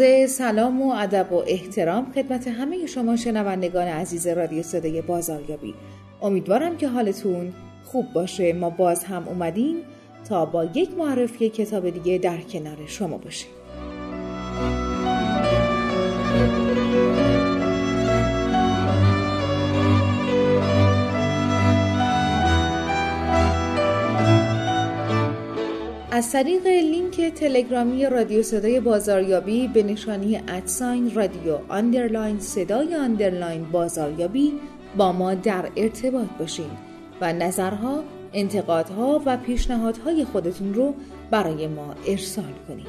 عرض سلام و ادب و احترام خدمت همه شما شنوندگان عزیز رادیو صدای بازاریابی. امیدوارم که حالتون خوب باشه. ما باز هم اومدیم تا با یک معرفی کتاب دیگه در کنار شما باشیم. از طریق لینک تلگرامی رادیو صدای بازاریابی به نشانی at sign رادیو underline صدای underline بازاریابی با ما در ارتباط باشین و نظرها، انتقادها و پیشنهادهای خودتون رو برای ما ارسال کنید.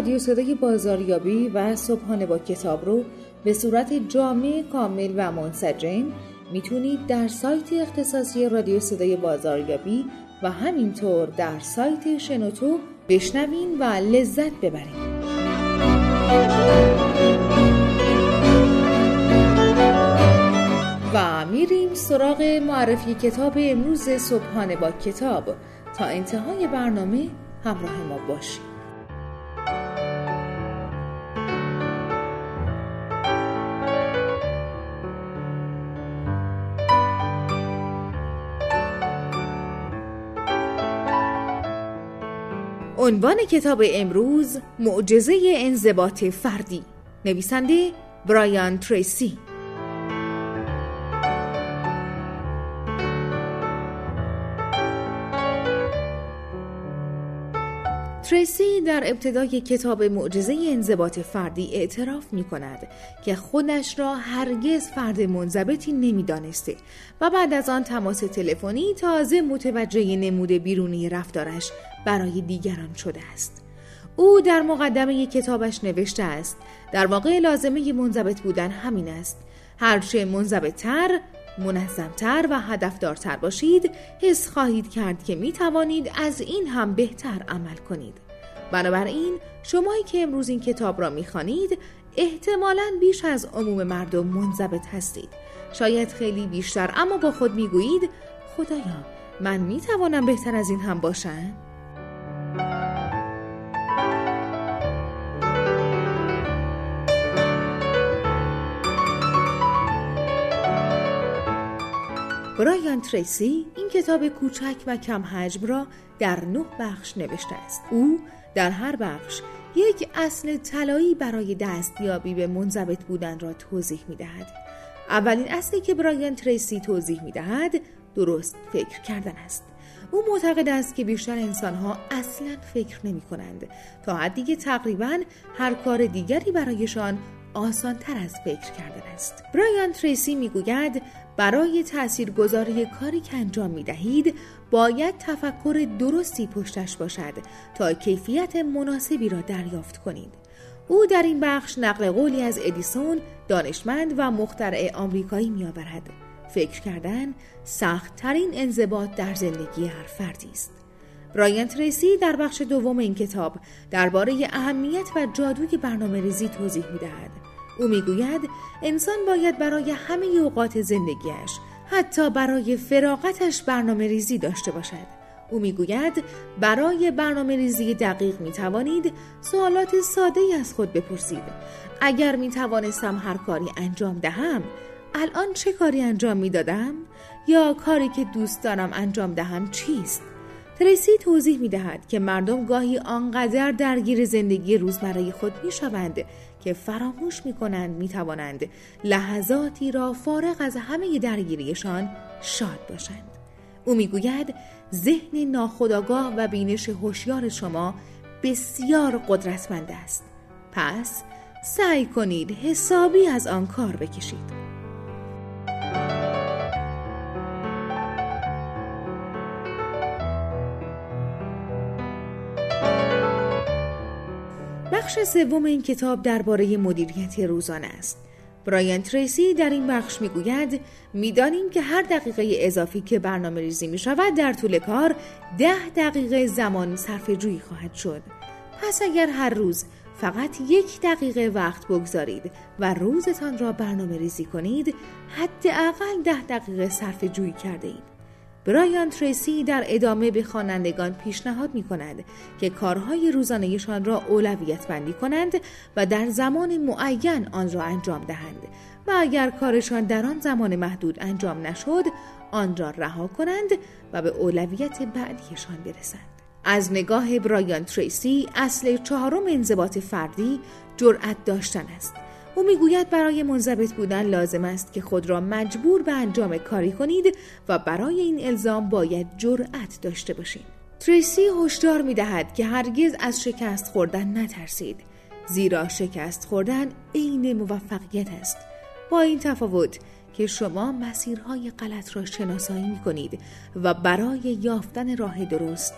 رادیو صدای بازاریابی و صبحانه با کتاب رو به صورت جامع کامل و منسجم می‌تونید در سایت اختصاصی رادیو صدای بازاریابی و همینطور در سایت شنوتو بشنوین و لذت ببرید. و میریم سراغ معرفی کتاب امروز صبحانه با کتاب تا انتهای برنامه همراه ما باشید. عنوان کتاب امروز معجزه انضباط فردی. نویسنده برایان تریسی. تریسی در ابتدای کتاب معجزه انضباط فردی اعتراف می کند که خودش را هرگز فرد منضبطی نمی‌دانسته و بعد از آن تماس تلفنی تازه متوجه نمود بیرونی رفتارش برای دیگران شده است. او در مقدمه کتابش نوشته است در واقع لازمه منضبط بودن همین است هرچه منضبطتر منظمتر و هدفدارتر باشید حس خواهید کرد که می توانید از این هم بهتر عمل کنید بنابراین شمایی که امروز این کتاب را می خانید احتمالا بیش از عموم مردم منضبط هستید شاید خیلی بیشتر اما با خود می گویید خدایا من می توانم بهتر از این هم باشم؟ برایان تریسی این کتاب کوچک و کم حجم را در نه بخش نوشته است. او در هر بخش یک اصل طلایی برای دستیابی به منضبط بودن را توضیح می دهد. اولین اصلی که برایان تریسی توضیح می دهد درست فکر کردن است. او معتقد است که بیشتر انسانها اصلا فکر نمی کنند تا حدی که تقریبا هر کار دیگری برایشان آسان تر از فکر کردن است. برایان تریسی می‌گوید برای تاثیرگذاری کاری که انجام می دهید باید تفکر درستی پشتش باشد تا کیفیت مناسبی را دریافت کنید. او در این بخش نقل قولی از ادیسون دانشمند و مخترع آمریکایی می آورد. فکر کردن سخت ترین انضباط در زندگی هر فردی است. برایان تریسی در بخش دوم این کتاب درباره اهمیت و جادوی برنامه ریزی توضیح می دهد. او می‌گوید انسان باید برای همه اوقات زندگیش حتی برای فراغتش برنامه ریزی داشته باشد. او می‌گوید برای برنامه ریزی دقیق می توانید سوالات ساده از خود بپرسید. اگر می توانستم هر کاری انجام دهم الان چه کاری انجام می دادم؟ یا کاری که دوست دارم انجام دهم چیست؟ تریسی توضیح می دهد که مردم گاهی آنقدر درگیر زندگی روزمره خود می شوند که فراموش می کنند می توانند لحظاتی را فارغ از همه درگیریشان شاد باشند. او می‌گوید ذهن ناخودآگاه و بینش هوشیار شما بسیار قدرتمند است پس سعی کنید حسابی از آن کار بکشید بخش سوم این کتاب درباره مدیریت روزانه است. برایان تریسی در این بخش می‌گوید می‌دانیم که هر دقیقه اضافی که برنامه ریزی می شود در طول کار ده دقیقه زمان صرف جویی خواهد شد. پس اگر هر روز فقط یک دقیقه وقت بگذارید و روزتان را برنامه ریزی کنید حداقل ده دقیقه صرف جویی کرده اید. برایان تریسی در ادامه به خوانندگان پیشنهاد می کند که کارهای روزانهشان را اولویت بندی کنند و در زمان معین آن را انجام دهند و اگر کارشان در آن زمان محدود انجام نشد آن را رها کنند و به اولویت بعدیشان برسند. از نگاه برایان تریسی اصل چهارم انضباط فردی جرأت داشتن است او می‌گوید برای منضبط بودن لازم است که خود را مجبور به انجام کاری کنید و برای این الزام باید جرأت داشته باشید. تریسی هشدار می دهد که هرگز از شکست خوردن نترسید زیرا شکست خوردن عین موفقیت است با این تفاوت که شما مسیرهای غلط را شناسایی می کنید و برای یافتن راه درست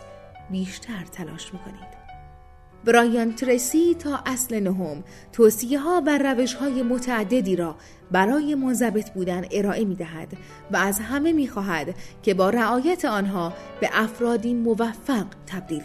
بیشتر تلاش می کنید. برایان ترسی تا اصل نهم. توصیه ها و روش های متعددی را برای منضبط بودن ارائه می دهد و از همه می خواهد که با رعایت آنها به افرادی موفق تبدیل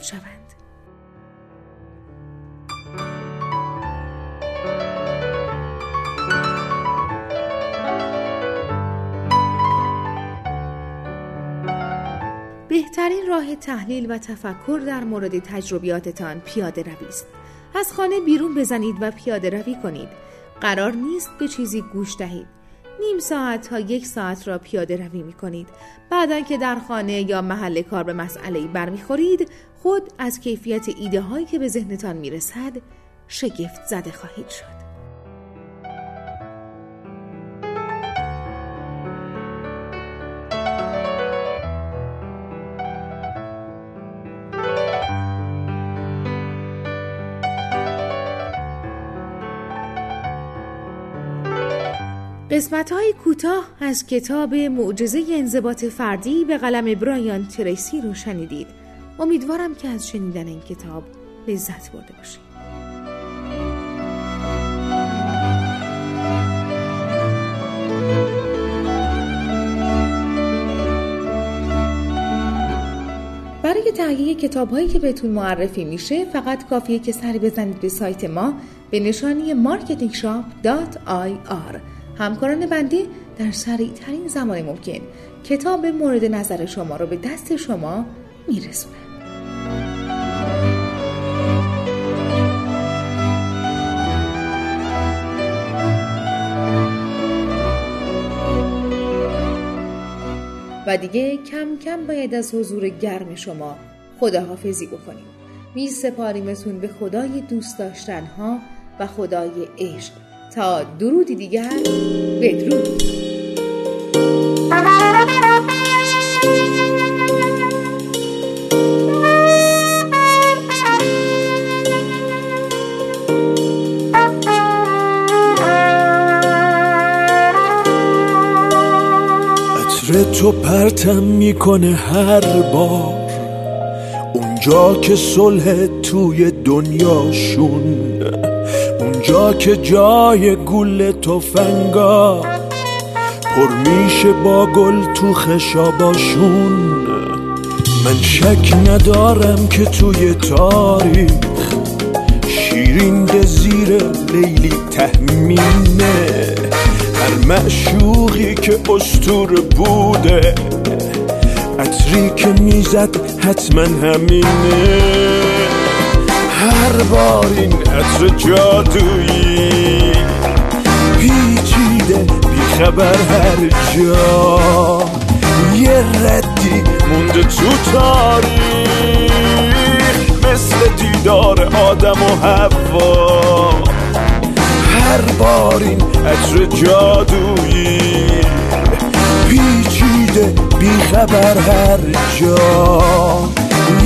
شوند. بهترین راه تحلیل و تفکر در مورد تجربیاتتان پیاده روی است. از خانه بیرون بزنید و پیاده روی کنید. قرار نیست به چیزی گوش دهید. نیم ساعت تا یک ساعت را پیاده روی می کنید. بعدا که در خانه یا محل کار به مسئله برمیخورید خود از کیفیت ایده هایی که به ذهنتان می رسد شگفت زده خواهید شد. قسمت های کوتاه از کتاب معجزه انضباط فردی به قلم برایان تریسی رو شنیدید. امیدوارم که از شنیدن این کتاب لذت برده باشید. برای تهیه کتاب هایی که بهتون معرفی میشه فقط کافیه که سری بزنید به سایت ما به نشانی marketingshop.ir همکاران بندی در سریع ترین زمان ممکن. کتاب مورد نظر شما را به دست شما میرسونن و دیگه کم کم باید از حضور گرم شما خداحافظی بکنیم. می سپاریمتون به خدای دوست داشتنها و خدای عشق. تا درودی دیگر بدرود. تو پرتم می‌کنه هر بار. اونجا که صلح توی دنیاشون. جا که جای گل تفنگا پر میشه با گل تو خشاباشون من شک ندارم که توی تاریخ شیرین زیر لیلی تهمینه هر معشوقی که استور بوده عطری که می‌زد حتما همینه. هر بار این عطر جادویی پیچیده بیخبر هر جا. یه ردی مونده تو تاریخ مثل دیدار آدم و هوا هر بار این عطر جادویی پیچیده بی خبر هر جا.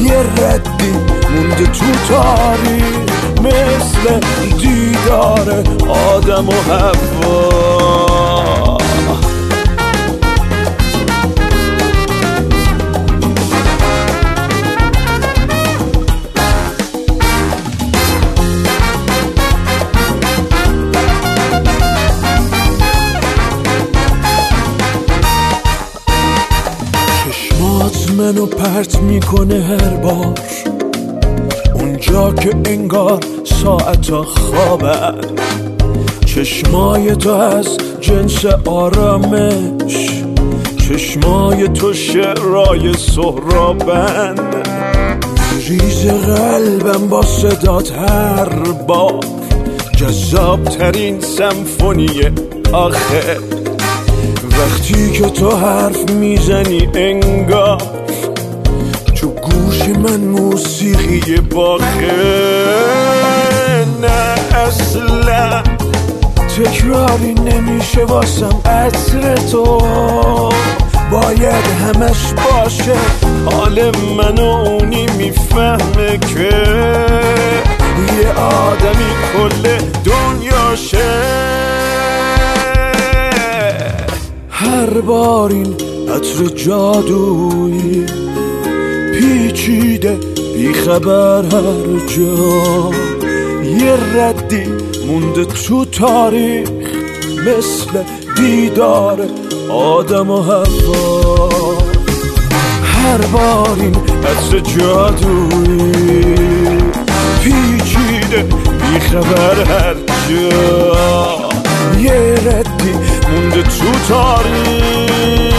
یه ردی مونده تو تاریخ مثل دیدار آدم و هوا منو پرت می‌کنه هر بار. که انگار ساعت خوابن چشمای تو از جنس آرامش چشمای تو شعرای سهرابن. ریز قلبم با صدات هر بار جذاب ترین سمفونی آخه وقتی که تو حرف می‌زنی انگار گوش من موسیقی باخه نه اصلا. تکراری نمیشه واسم عطر تو. باید همش باشه حال من و اونی می‌فهمه که یه آدمی کل دنیاشه هر بار این عطر جادویی پیچیده بیخبر هر جا. یه ردی مونده تو تاریخ مثل دیدار آدم و هوا هر بار این عطر جادویی پیچیده بیخبر هر جا. یه ردی مونده تو تاریخ.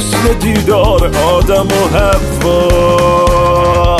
مثل دیدار آدم و هوا